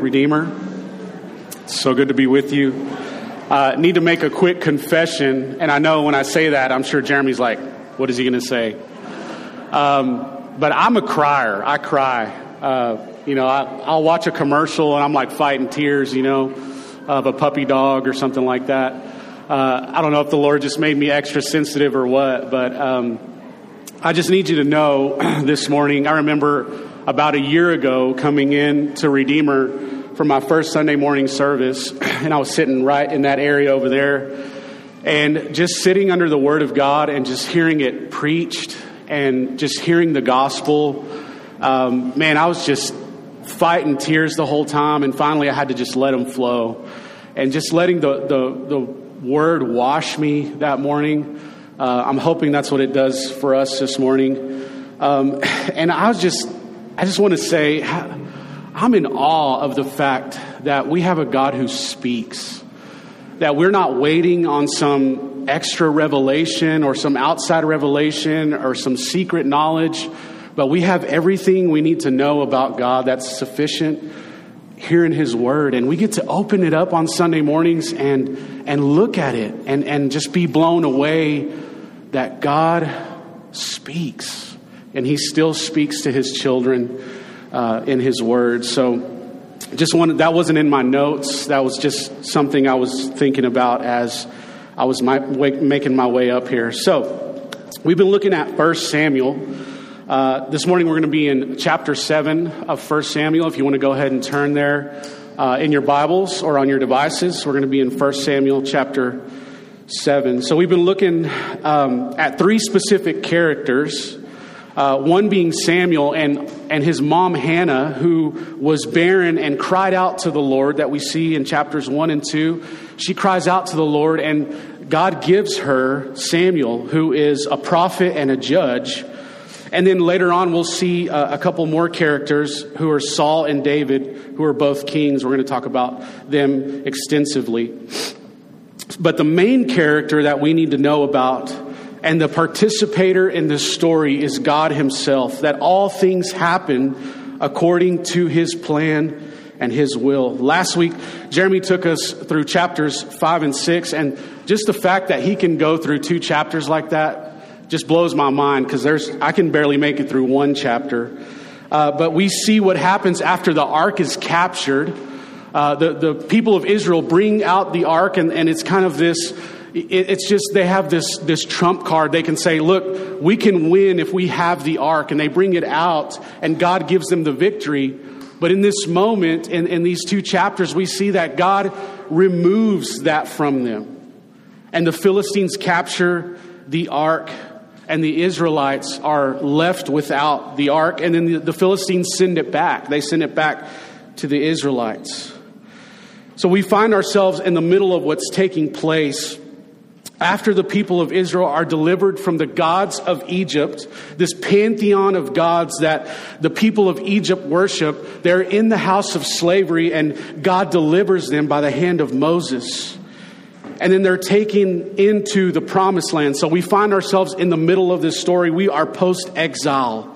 Redeemer. so good to be with you. Uh, need to make a quick confession, and I know when I say that, I'm sure Jeremy's like, "What is he going to say?" Um, but I'm a crier. I cry. Uh, you know, I, will watch a commercial and I'm like fighting tears. You know, of a puppy dog or something like that. Uh, I don't know if the Lord just made me extra sensitive or what, but um, I just need you to know this morning. I remember about a year ago coming in to Redeemer for my first Sunday morning service, and I was sitting right in that area over there, and just sitting under the Word of God and just hearing it preached and just hearing the gospel. Um, man, I was just fighting tears the whole time, and finally I had to just let them flow, and just letting the the, the Word wash me that morning. Uh, I'm hoping that's what it does for us this morning. Um, and I was just I just want to say, I'm in awe of the fact that we have a God who speaks, that we're not waiting on some extra revelation or some outside revelation or some secret knowledge, but we have everything we need to know about God that's sufficient here in His Word. And we get to open it up on Sunday mornings and, and look at it and, and just be blown away that God speaks and he still speaks to his children uh, in his word. So, just wanted that wasn't in my notes. That was just something I was thinking about as I was my, making my way up here. So, we've been looking at First Samuel. Uh, this morning we're going to be in chapter 7 of First Samuel. If you want to go ahead and turn there uh, in your Bibles or on your devices, we're going to be in First Samuel chapter 7. So we've been looking um, at three specific characters uh, one being Samuel and, and his mom Hannah, who was barren and cried out to the Lord, that we see in chapters 1 and 2. She cries out to the Lord, and God gives her Samuel, who is a prophet and a judge. And then later on, we'll see uh, a couple more characters who are Saul and David, who are both kings. We're going to talk about them extensively. But the main character that we need to know about and the participator in this story is God Himself, that all things happen according to His plan and His will. Last week, Jeremy took us through chapters five and six, and just the fact that he can go through two chapters like that just blows my mind because there's I can barely make it through one chapter. Uh, but we see what happens after the ark is captured. Uh, the, the people of Israel bring out the ark, and, and it's kind of this it's just they have this, this trump card. They can say, look, we can win if we have the ark. And they bring it out, and God gives them the victory. But in this moment, in, in these two chapters, we see that God removes that from them. And the Philistines capture the ark, and the Israelites are left without the ark. And then the, the Philistines send it back. They send it back to the Israelites. So we find ourselves in the middle of what's taking place after the people of Israel are delivered from the gods of Egypt, this pantheon of gods that the people of Egypt worship, they're in the house of slavery and God delivers them by the hand of Moses. And then they're taken into the promised land. So we find ourselves in the middle of this story. We are post exile.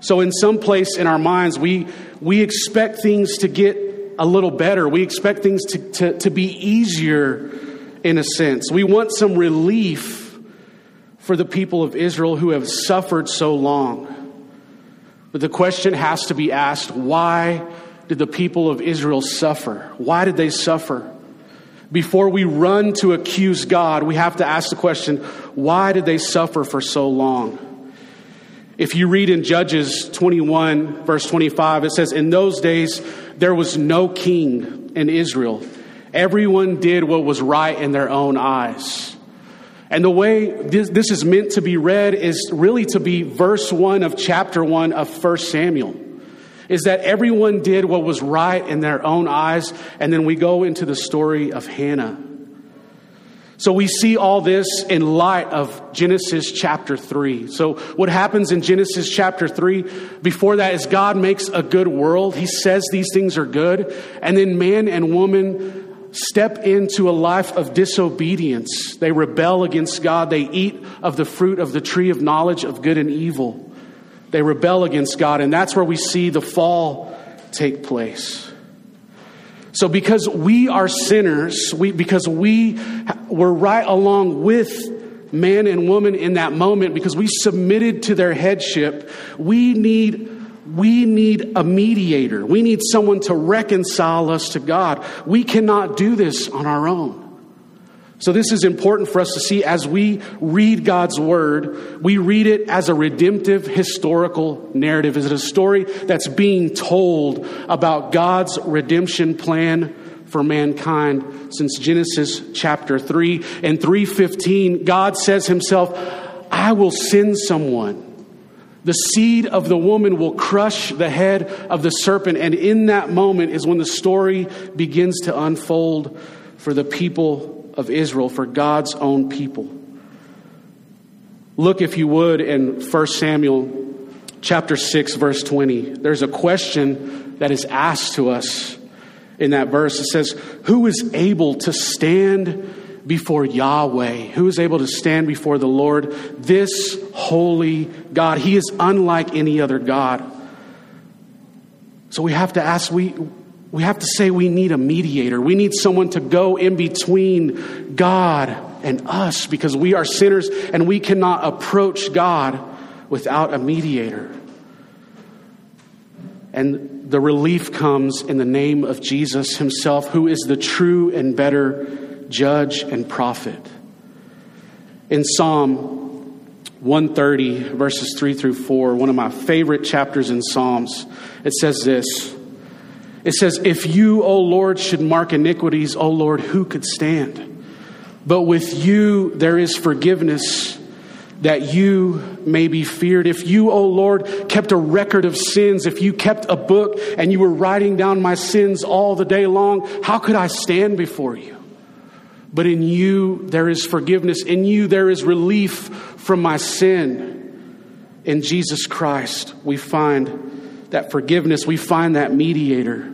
So, in some place in our minds, we, we expect things to get a little better. We expect things to, to, to be easier in a sense. We want some relief for the people of Israel who have suffered so long. But the question has to be asked why did the people of Israel suffer? Why did they suffer? Before we run to accuse God, we have to ask the question why did they suffer for so long? If you read in Judges 21, verse 25, it says, In those days there was no king in Israel Everyone did what was right in their own eyes. And the way this, this, is meant to be read is really to be verse 1 of chapter 1 of 1 Samuel. Is that everyone did what was right in their own eyes, and then we go into the story of Hannah. So we see all this in light of Genesis chapter 3. So what happens in Genesis chapter 3 before that is God makes a good world. He says these things are good, and then man and woman step into a life of disobedience. They rebel against God. They eat of the fruit of the tree of knowledge of good and evil. They rebel against God, and that's where we see the fall take place. So, because we are sinners, we, because we were right along with man and woman in that moment, because we submitted to their headship, we need we need a mediator. We need someone to reconcile us to God. We cannot do this on our own. So, this is important for us to see as we read God's word. We read it as a redemptive historical narrative. Is it a story that's being told about God's redemption plan for mankind since Genesis chapter 3 and 315? God says himself, I will send someone. The seed of the woman will crush the head of the serpent. And in that moment is when the story begins to unfold for the people of Israel, for God's own people. Look, if you would, in 1 Samuel chapter 6, verse 20. There's a question that is asked to us in that verse. It says, Who is able to stand before Yahweh? Who is able to stand before the Lord, this holy God? He is unlike any other God. So we have to ask, we, we have to say we need a mediator. We need someone to go in between God and us because we are sinners and we cannot approach God without a mediator. And the relief comes in the name of Jesus himself, who is the true and better judge and prophet. In Psalm 130, verses 3 through 4, one of my favorite chapters in Psalms, it says this. It says, If you, O Lord, should mark iniquities, O Lord, who could stand? But with you there is forgiveness that you may be feared. If you, O Lord, kept a record of sins, if you kept a book and you were writing down my sins all the day long, how could I stand before you? But in you there is forgiveness. In you there is relief from my sin. In Jesus Christ we find that forgiveness, we find that mediator.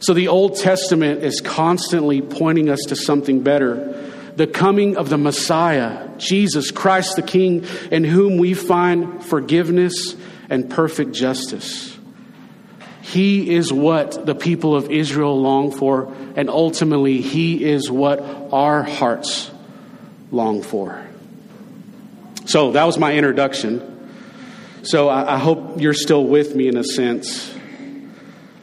So the Old Testament is constantly pointing us to something better the coming of the Messiah, Jesus Christ the King, in whom we find forgiveness and perfect justice. He is what the people of Israel long for, and ultimately, He is what our hearts long for. So that was my introduction. So I, I hope you're still with me in a sense.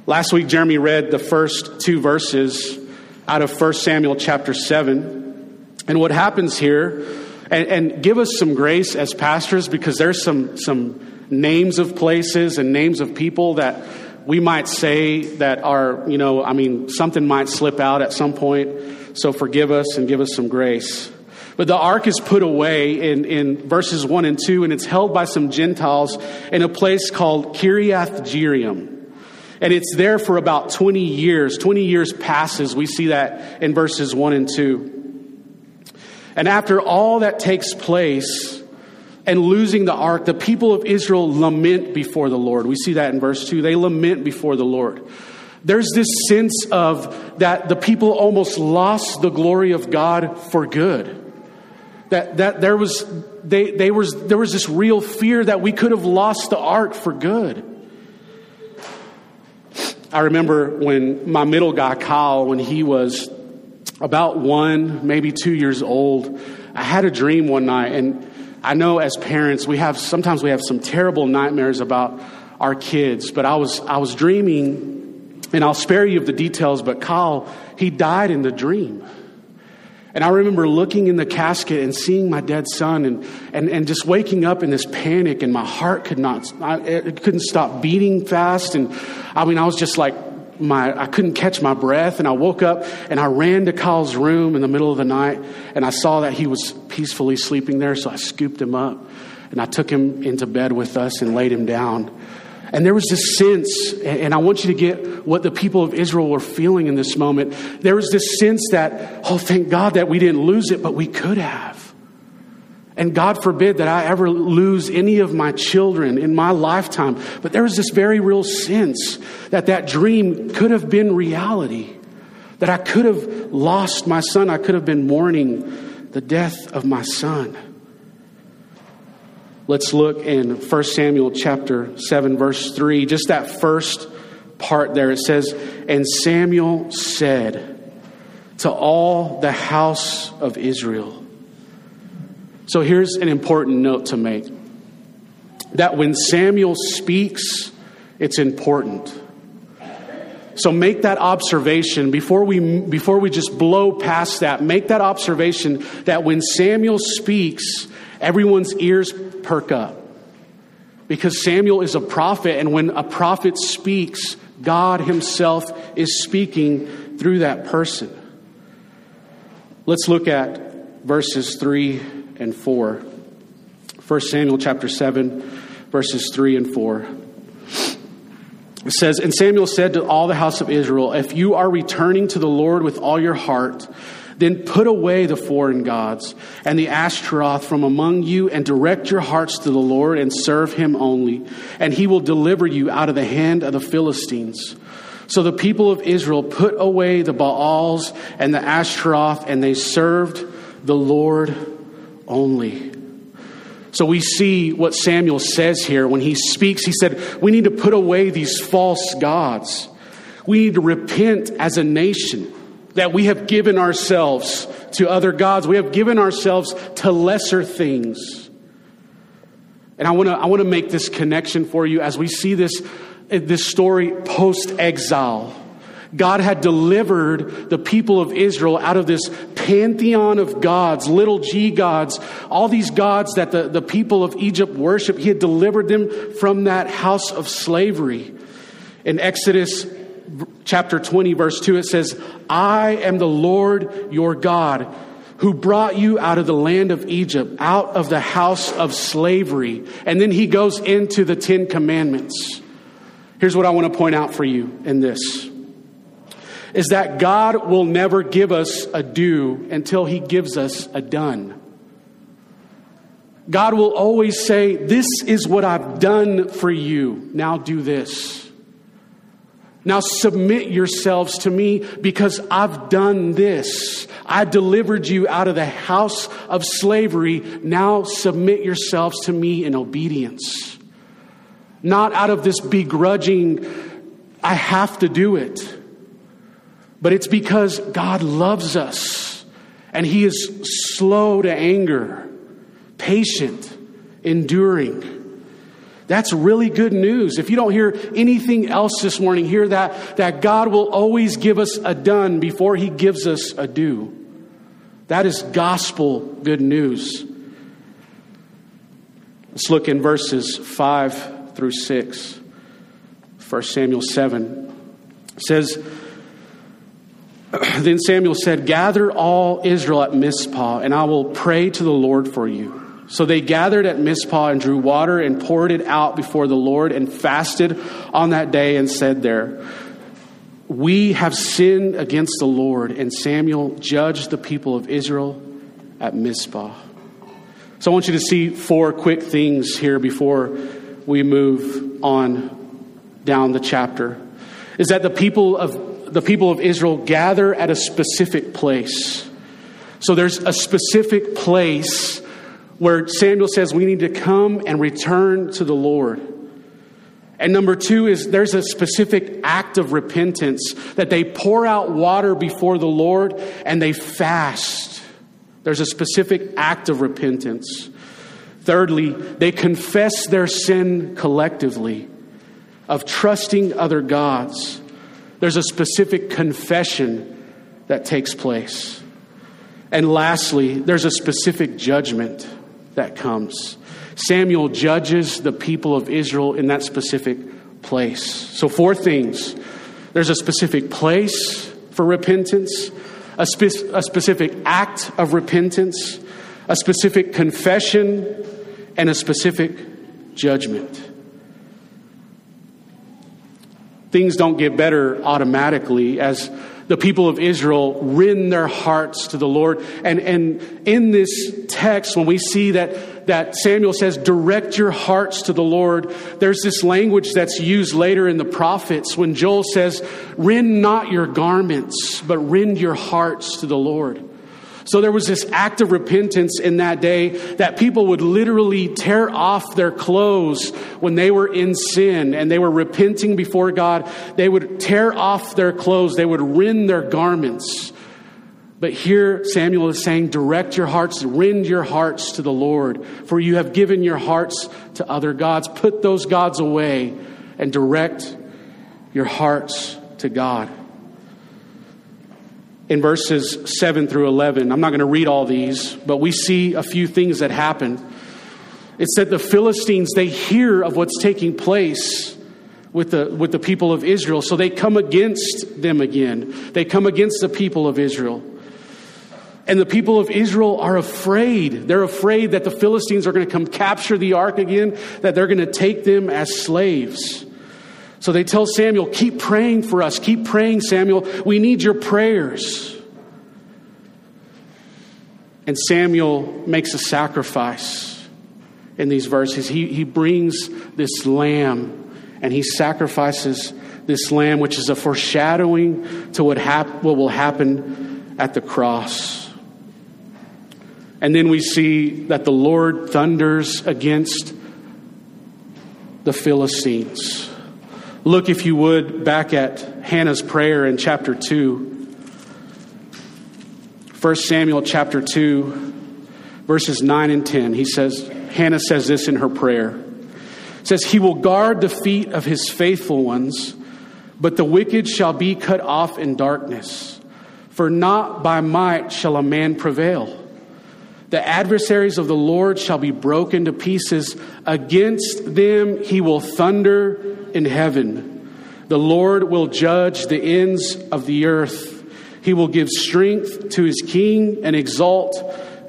Last week, Jeremy read the first two verses out of 1 Samuel chapter 7. And what happens here, and, and, give us some grace as pastors because there's some, some names of places and names of people that we might say that our, you know, I mean, something might slip out at some point. So forgive us and give us some grace. But the ark is put away in, in verses 1 and 2, and it's held by some Gentiles in a place called Kiriath Jearim. And it's there for about 20 years. 20 years passes. We see that in verses 1 and 2. And after all that takes place and losing the ark, the people of Israel lament before the Lord. We see that in verse 2. They lament before the Lord. There's this sense of that the people almost lost the glory of God for good. That, that there was they, they was there was this real fear that we could have lost the ark for good. I remember when my middle guy, Kyle, when he was about one, maybe two years old, I had a dream one night. And I know as parents, we have sometimes we have some terrible nightmares about our kids, but I was, I was dreaming, and I'll spare you of the details, but Kyle, he died in the dream. And I remember looking in the casket and seeing my dead son and, and, and just waking up in this panic and my heart could not, I, it couldn't stop beating fast. And I mean, I was just like, my, I couldn't catch my breath. And I woke up and I ran to Kyle's room in the middle of the night and I saw that he was peacefully sleeping there. So I scooped him up and I took him into bed with us and laid him down. And there was this sense, and I want you to get what the people of Israel were feeling in this moment. There was this sense that, oh, thank God that we didn't lose it, but we could have. And God forbid that I ever lose any of my children in my lifetime. But there was this very real sense that that dream could have been reality. That I could have lost my son. I could have been mourning the death of my son. Let's look in 1 Samuel chapter 7 verse 3, just that first part there. It says, And Samuel said to all the house of Israel. So here's an important note to make that when Samuel speaks, it's important. So make that observation before we, before we just blow past that. Make that observation that when Samuel speaks, everyone's ears perk up. Because Samuel is a prophet, and when a prophet speaks, God Himself is speaking through that person. Let's look at verses 3 and 4. 1 Samuel chapter 7, verses 3 and 4. It says, And Samuel said to all the house of Israel, If you are returning to the Lord with all your heart, then put away the foreign gods and the Ashtaroth from among you, and direct your hearts to the Lord and serve him only, and he will deliver you out of the hand of the Philistines. So the people of Israel put away the Baals and the Ashtaroth, and they served the Lord only. So we see what Samuel says here when he speaks. He said, We need to put away these false gods. We need to repent as a nation that we have given ourselves to other gods. We have given ourselves to lesser things. And I want to I want to make this connection for you as we see this this story post exile. God had delivered the people of Israel out of this pantheon of gods, little g gods, all these gods that the, the people of Egypt worship. He had delivered them from that house of slavery. In Exodus chapter 20, verse 2, it says, I am the Lord your God who brought you out of the land of Egypt, out of the house of slavery. And then he goes into the Ten Commandments. Here's what I want to point out for you in this is that God will never give us a do until He gives us a done. God will always say, This is what I've done for you. Now do this. Now submit yourselves to me because I've done this. I delivered you out of the house of slavery. Now submit yourselves to me in obedience. Not out of this begrudging, I have to do it but it's because God loves us and He is slow to anger, patient, enduring. That's really good news. If you don't hear anything else this morning, hear that, that God will always give us a done before He gives us a do. That is gospel good news. Let's look in verses 5 through 6. 1 Samuel 7 it says, then Samuel said, Gather all Israel at Mizpah, and I will pray to the Lord for you. So they gathered at Mizpah and drew water and poured it out before the Lord and fasted on that day and said there, We have sinned against the Lord. And Samuel judged the people of Israel at Mizpah. So I want you to see four quick things here before we move on down the chapter. Is that the people of the people of Israel gather at a specific place. So there's a specific place where Samuel says we need to come and return to the Lord. And number two is there's a specific act of repentance that they pour out water before the Lord and they fast. There's a specific act of repentance. Thirdly, they confess their sin collectively of trusting other gods. There's a specific confession that takes place. And lastly, there's a specific judgment that comes. Samuel judges the people of Israel in that specific place. So, four things there's a specific place for repentance, a, spe- a specific act of repentance, a specific confession, and a specific judgment. Things don't get better automatically as the people of Israel rend their hearts to the Lord. And, and in this text, when we see that, that Samuel says, direct your hearts to the Lord, there's this language that's used later in the prophets when Joel says, rend not your garments, but rend your hearts to the Lord. So there was this act of repentance in that day that people would literally tear off their clothes when they were in sin and they were repenting before God. They would tear off their clothes, they would rend their garments. But here Samuel is saying, direct your hearts, rend your hearts to the Lord, for you have given your hearts to other gods. Put those gods away and direct your hearts to God in verses 7 through 11. I'm not going to read all these, but we see a few things that happen. It's that the Philistines, they hear of what's taking place with the, with the people of Israel, so they come against them again. They come against the people of Israel. And the people of Israel are afraid. They're afraid that the Philistines are going to come capture the ark again, that they're going to take them as slaves. So they tell Samuel, Keep praying for us. Keep praying, Samuel. We need your prayers. And Samuel makes a sacrifice in these verses. He, he brings this lamb and he sacrifices this lamb, which is a foreshadowing to what, hap- what will happen at the cross. And then we see that the Lord thunders against the Philistines. Look, if you would, back at Hannah's prayer in chapter 2. 1 Samuel chapter 2, verses 9 and 10. He says, Hannah says this in her prayer. It says, He will guard the feet of his faithful ones, but the wicked shall be cut off in darkness. For not by might shall a man prevail. The adversaries of the Lord shall be broken to pieces. Against them he will thunder in heaven. The Lord will judge the ends of the earth. He will give strength to his king and exalt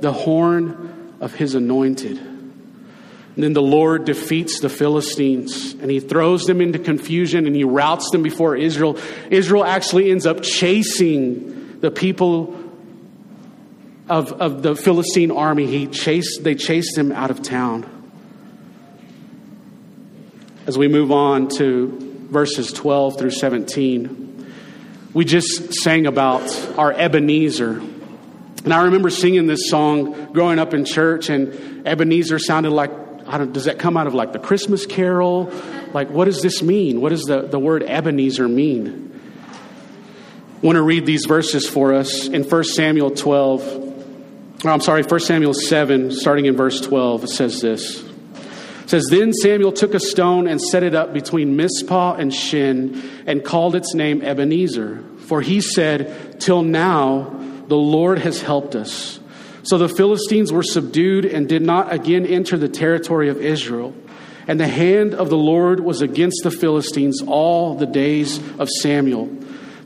the horn of his anointed. And then the Lord defeats the Philistines and he throws them into confusion and he routs them before Israel. Israel actually ends up chasing the people of, of the Philistine army. He chased, they chased him out of town as we move on to verses 12 through 17, we just sang about our Ebenezer. And I remember singing this song growing up in church, and Ebenezer sounded like, does that come out of like the Christmas carol? Like, what does this mean? What does the, the word Ebenezer mean? I want to read these verses for us in 1 Samuel 12. I'm sorry, 1 Samuel 7, starting in verse 12. It says this says then Samuel took a stone and set it up between Mizpah and Shin and called its name Ebenezer. For he said till now the Lord has helped us so the Philistines were subdued and did not again enter the territory of Israel. And the hand of the Lord was against the Philistines all the days of Samuel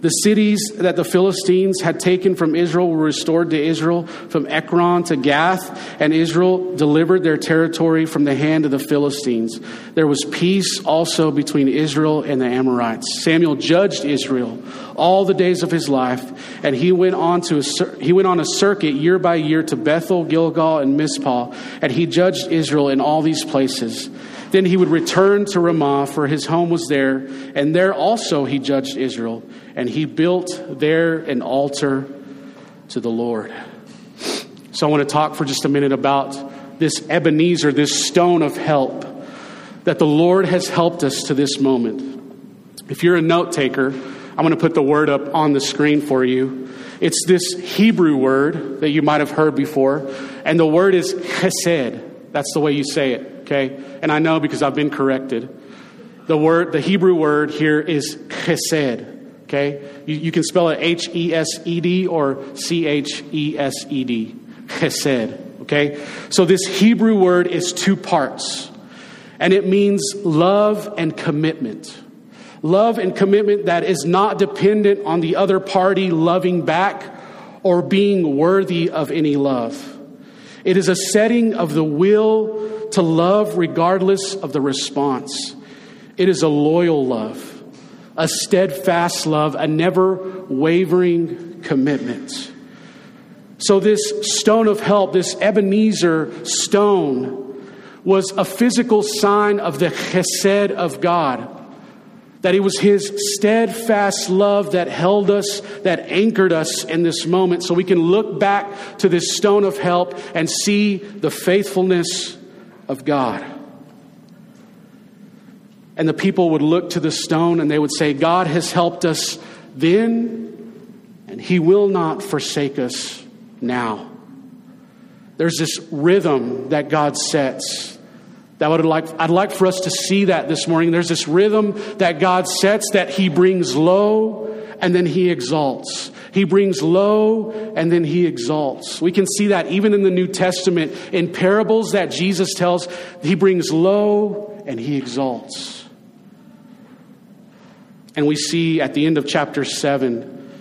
the cities that the Philistines had taken from Israel were restored to Israel from Ekron to Gath, and Israel delivered their territory from the hand of the Philistines. There was peace also between Israel and the Amorites. Samuel judged Israel all the days of his life, and he went on to a, he went on a circuit year by year to Bethel, Gilgal, and Mizpah, and he judged Israel in all these places. Then he would return to Ramah, for his home was there, and there also he judged Israel and he built there an altar to the Lord. So I want to talk for just a minute about this Ebenezer, this stone of help that the Lord has helped us to this moment. If you're a note taker, I'm going to put the word up on the screen for you. It's this Hebrew word that you might have heard before, and the word is chesed. That's the way you say it, okay? And I know because I've been corrected. The word, the Hebrew word here is chesed. Okay? You, you can spell it H E S E D or C H E S E D. Chesed. Okay? So this Hebrew word is two parts, and it means love and commitment. Love and commitment that is not dependent on the other party loving back or being worthy of any love. It is a setting of the will to love regardless of the response. It is a loyal love a steadfast love, a never wavering commitment. So, this stone of help, this Ebenezer stone, was a physical sign of the chesed of God. That it was His steadfast love that held us, that anchored us in this moment, so we can look back to this stone of help and see the faithfulness of God. And the people would look to the stone and they would say, God has helped us then, and He will not forsake us now. There's this rhythm that God sets that would like, I'd like for us to see that this morning. There's this rhythm that God sets that He brings low and then He exalts. He brings low and then He exalts. We can see that even in the New Testament in parables that Jesus tells, He brings low and He exalts. And we see at the end of chapter 7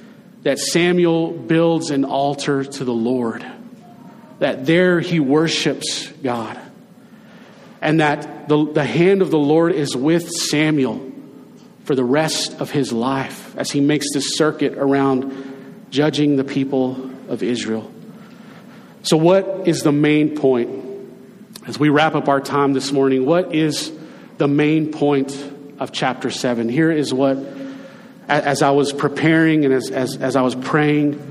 that Samuel builds an altar to the Lord, that there he worships God and that the, the hand of the Lord is with Samuel for the rest of his life as he makes this circuit around judging the people of Israel. So, what is the main point? As we wrap up our time this morning, what is the main point of chapter 7? Here is what, as I was preparing and as, as, as I was praying,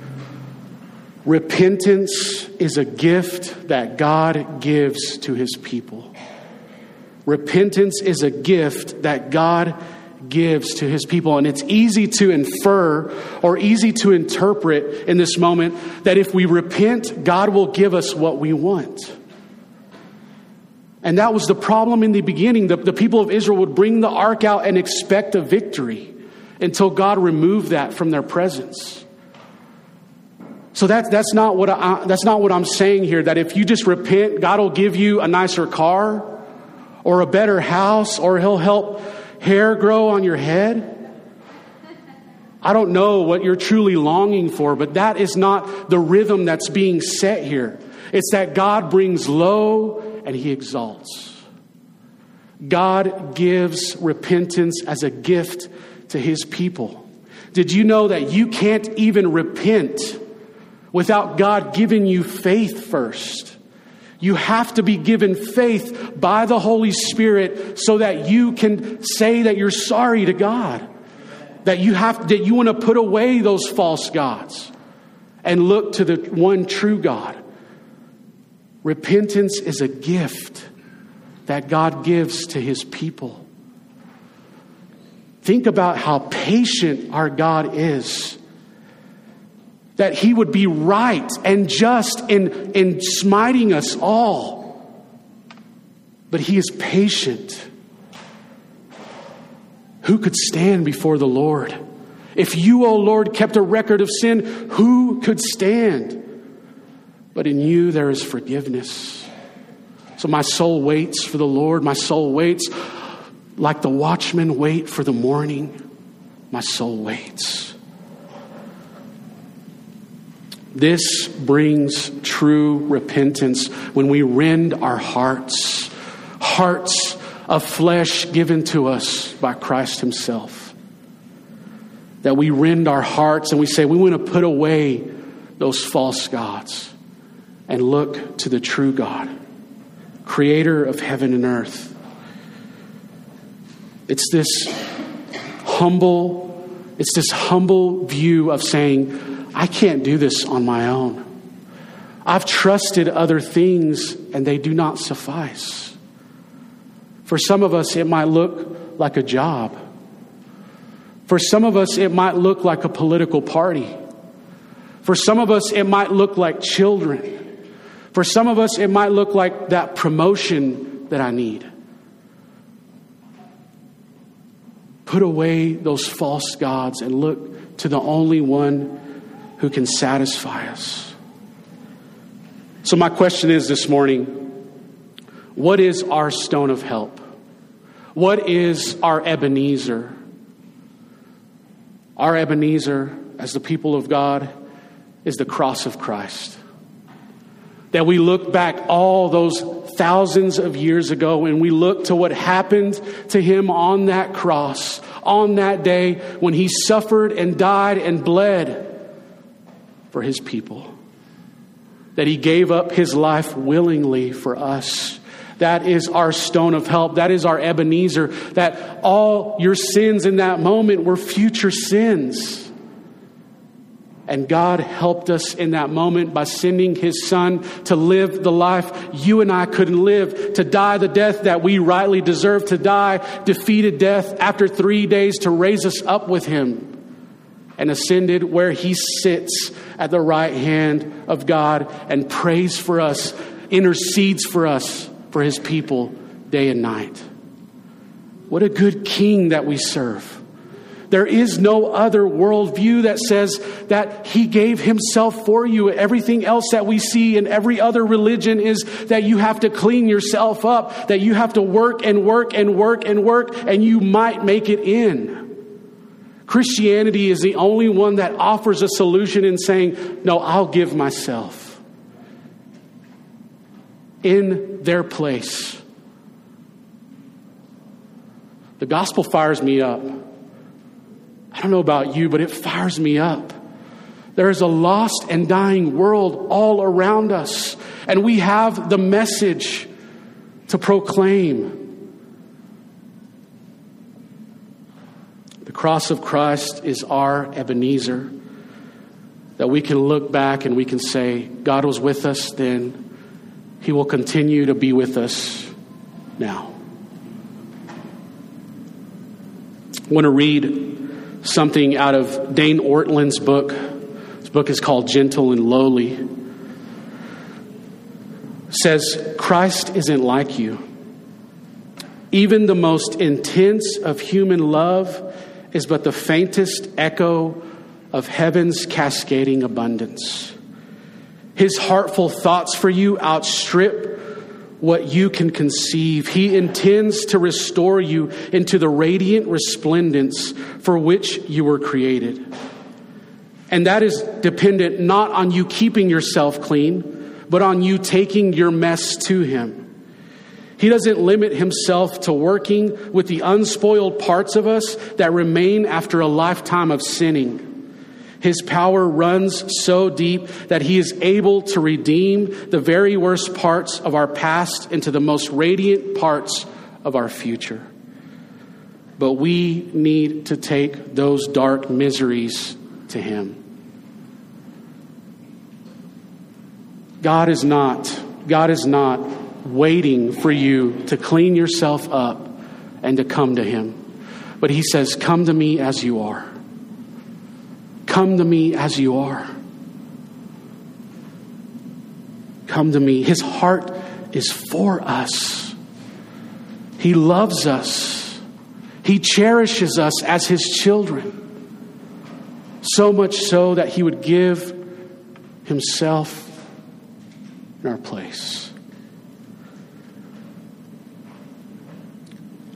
repentance is a gift that God gives to his people. Repentance is a gift that God gives to his people. And it's easy to infer or easy to interpret in this moment that if we repent, God will give us what we want. And that was the problem in the beginning. The, the people of Israel would bring the ark out and expect a victory until God removed that from their presence. So that, that's, not what I, that's not what I'm saying here, that if you just repent, God will give you a nicer car or a better house or he'll help hair grow on your head. I don't know what you're truly longing for, but that is not the rhythm that's being set here. It's that God brings low and he exalts. God gives repentance as a gift to his people. Did you know that you can't even repent without God giving you faith first? You have to be given faith by the Holy Spirit so that you can say that you're sorry to God. That you have that you want to put away those false gods and look to the one true God. Repentance is a gift that God gives to his people. Think about how patient our God is that he would be right and just in, in smiting us all. But he is patient. Who could stand before the Lord? If you, O Lord, kept a record of sin, who could stand? But in you there is forgiveness. So my soul waits for the Lord. My soul waits like the watchmen wait for the morning. My soul waits. This brings true repentance when we rend our hearts, hearts of flesh given to us by Christ Himself. That we rend our hearts and we say, we want to put away those false gods and look to the true God, creator of heaven and earth. It's this humble, it's this humble view of saying, I can't do this on my own. I've trusted other things and they do not suffice. For some of us, it might look like a job. For some of us, it might look like a political party. For some of us, it might look like children. For some of us, it might look like that promotion that I need. Put away those false gods and look to the only one who can satisfy us. So, my question is this morning what is our stone of help? What is our Ebenezer? Our Ebenezer, as the people of God, is the cross of Christ. That we look back all those thousands of years ago and we look to what happened to him on that cross, on that day when he suffered and died and bled for his people. That he gave up his life willingly for us. That is our stone of help. That is our Ebenezer. That all your sins in that moment were future sins. And God helped us in that moment by sending His Son to live the life you and I couldn't live, to die the death that we rightly deserve to die, defeated death after three days to raise us up with Him, and ascended where He sits at the right hand of God and prays for us, intercedes for us for his people day and night. What a good king that we serve. There is no other worldview that says that he gave himself for you. Everything else that we see in every other religion is that you have to clean yourself up, that you have to work and work and work and work, and you might make it in. Christianity is the only one that offers a solution in saying, No, I'll give myself in their place. The gospel fires me up. I don't know about you, but it fires me up. There is a lost and dying world all around us, and we have the message to proclaim. Cross of Christ is our Ebenezer, that we can look back and we can say, God was with us then, he will continue to be with us now. I want to read something out of Dane Ortlund's book. This book is called Gentle and Lowly. It says, Christ isn't like you. Even the most intense of human love is but the faintest echo of heaven's cascading abundance. His heartful thoughts for you outstrip what you can conceive. He intends to restore you into the radiant resplendence for which you were created. And that is dependent not on you keeping yourself clean, but on you taking your mess to Him. He doesn't limit Himself to working with the unspoiled parts of us that remain after a lifetime of sinning. His power runs so deep that he is able to redeem the very worst parts of our past into the most radiant parts of our future. But we need to take those dark miseries to him. God is not, God is not waiting for you to clean yourself up and to come to him. But he says, Come to me as you are. Come to me as you are. Come to me. His heart is for us. He loves us. He cherishes us as His children. So much so that He would give Himself in our place.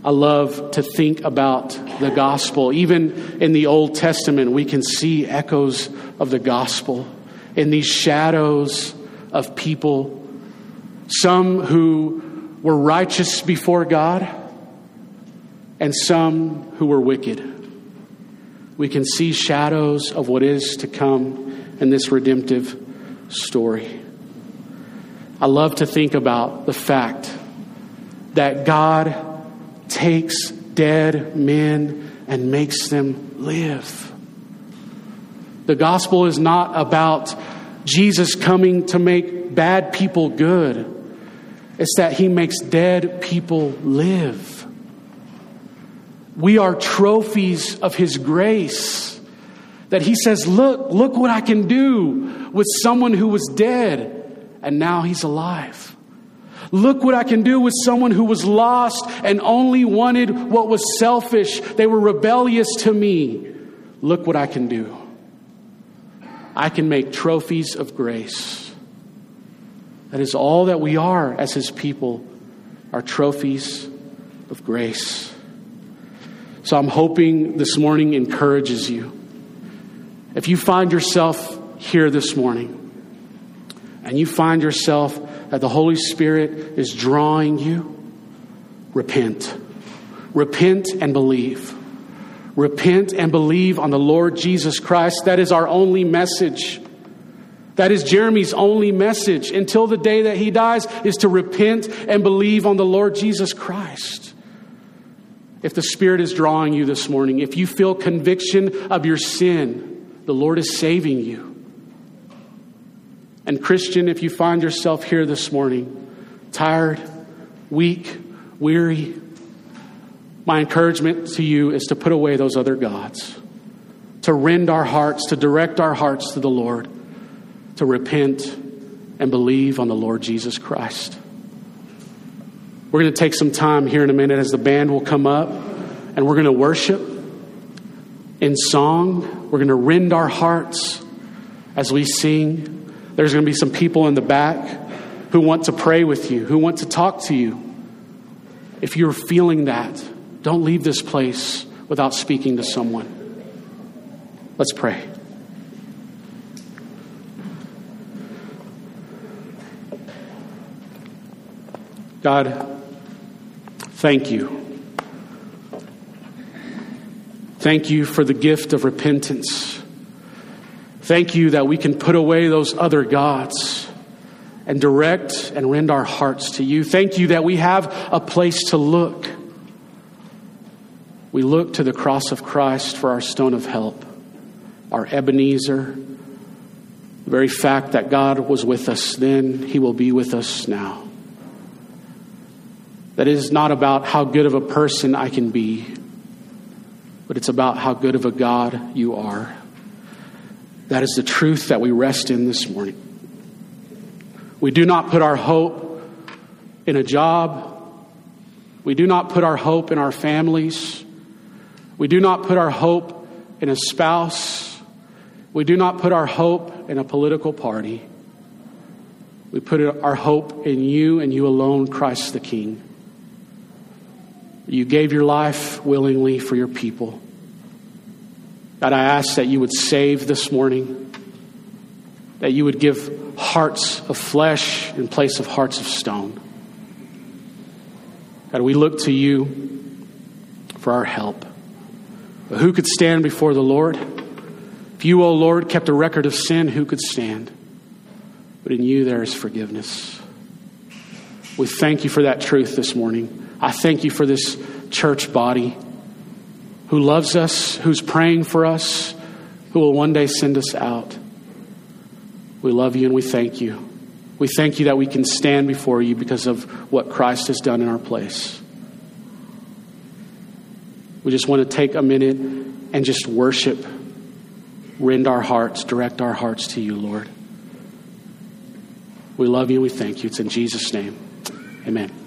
I love to think about the gospel. Even in the Old Testament, we can see echoes of the gospel in these shadows of people, some who were righteous before God and some who were wicked. We can see shadows of what is to come in this redemptive story. I love to think about the fact that God takes dead men and makes them live. The gospel is not about Jesus coming to make bad people good, it's that he makes dead people live. We are trophies of his grace. That he says, Look, look what I can do with someone who was dead and now he's alive. Look what I can do with someone who was lost and only wanted what was selfish. They were rebellious to me. Look what I can do. I can make trophies of grace. That is all that we are as His people, are trophies of grace. So I'm hoping this morning encourages you. If you find yourself here this morning and you find yourself that the Holy Spirit is drawing you, repent. Repent and believe. Repent and believe on the Lord Jesus Christ. That is our only message. That is Jeremy's only message until the day that he dies is to repent and believe on the Lord Jesus Christ. If the Spirit is drawing you this morning, if you feel conviction of your sin, the Lord is saving you. And, Christian, if you find yourself here this morning, tired, weak, weary, my encouragement to you is to put away those other gods, to rend our hearts, to direct our hearts to the Lord to repent and believe on the Lord Jesus Christ. We're going to take some time here in a minute as the band will come up and we're going to worship in song. We're going to rend our hearts as we sing. There's going to be some people in the back who want to pray with you, who want to talk to you. If you're feeling that, don't leave this place without speaking to someone. Let's pray. God, thank you. Thank you for the gift of repentance. Thank you that we can put away those other gods and direct and rend our hearts to you. Thank you that we have a place to look. We look to the cross of Christ for our stone of help, our Ebenezer, the very fact that God was with us then, He will be with us now. That is not about how good of a person I can be, but it's about how good of a God you are. That is the truth that we rest in this morning. We do not put our hope in a job. We do not put our hope in our families. We do not put our hope in a spouse. We do not put our hope in a political party. We put our hope in you and you alone, Christ the King. You gave your life willingly for your people. God, I ask that you would save this morning, that you would give hearts of flesh in place of hearts of stone. God, we look to you for our help. But who could stand before the Lord? If you, O Lord, kept a record of sin, who could stand? But in you there is forgiveness. We thank you for that truth this morning. I thank you for this church body who loves us, who's praying for us, who will one day send us out. We love you and we thank you. We thank you that we can stand before you because of what Christ has done in our place. We just want to take a minute and just worship, rend our hearts, direct our hearts to you, Lord. We love you and we thank you. It's in Jesus' name. Amen.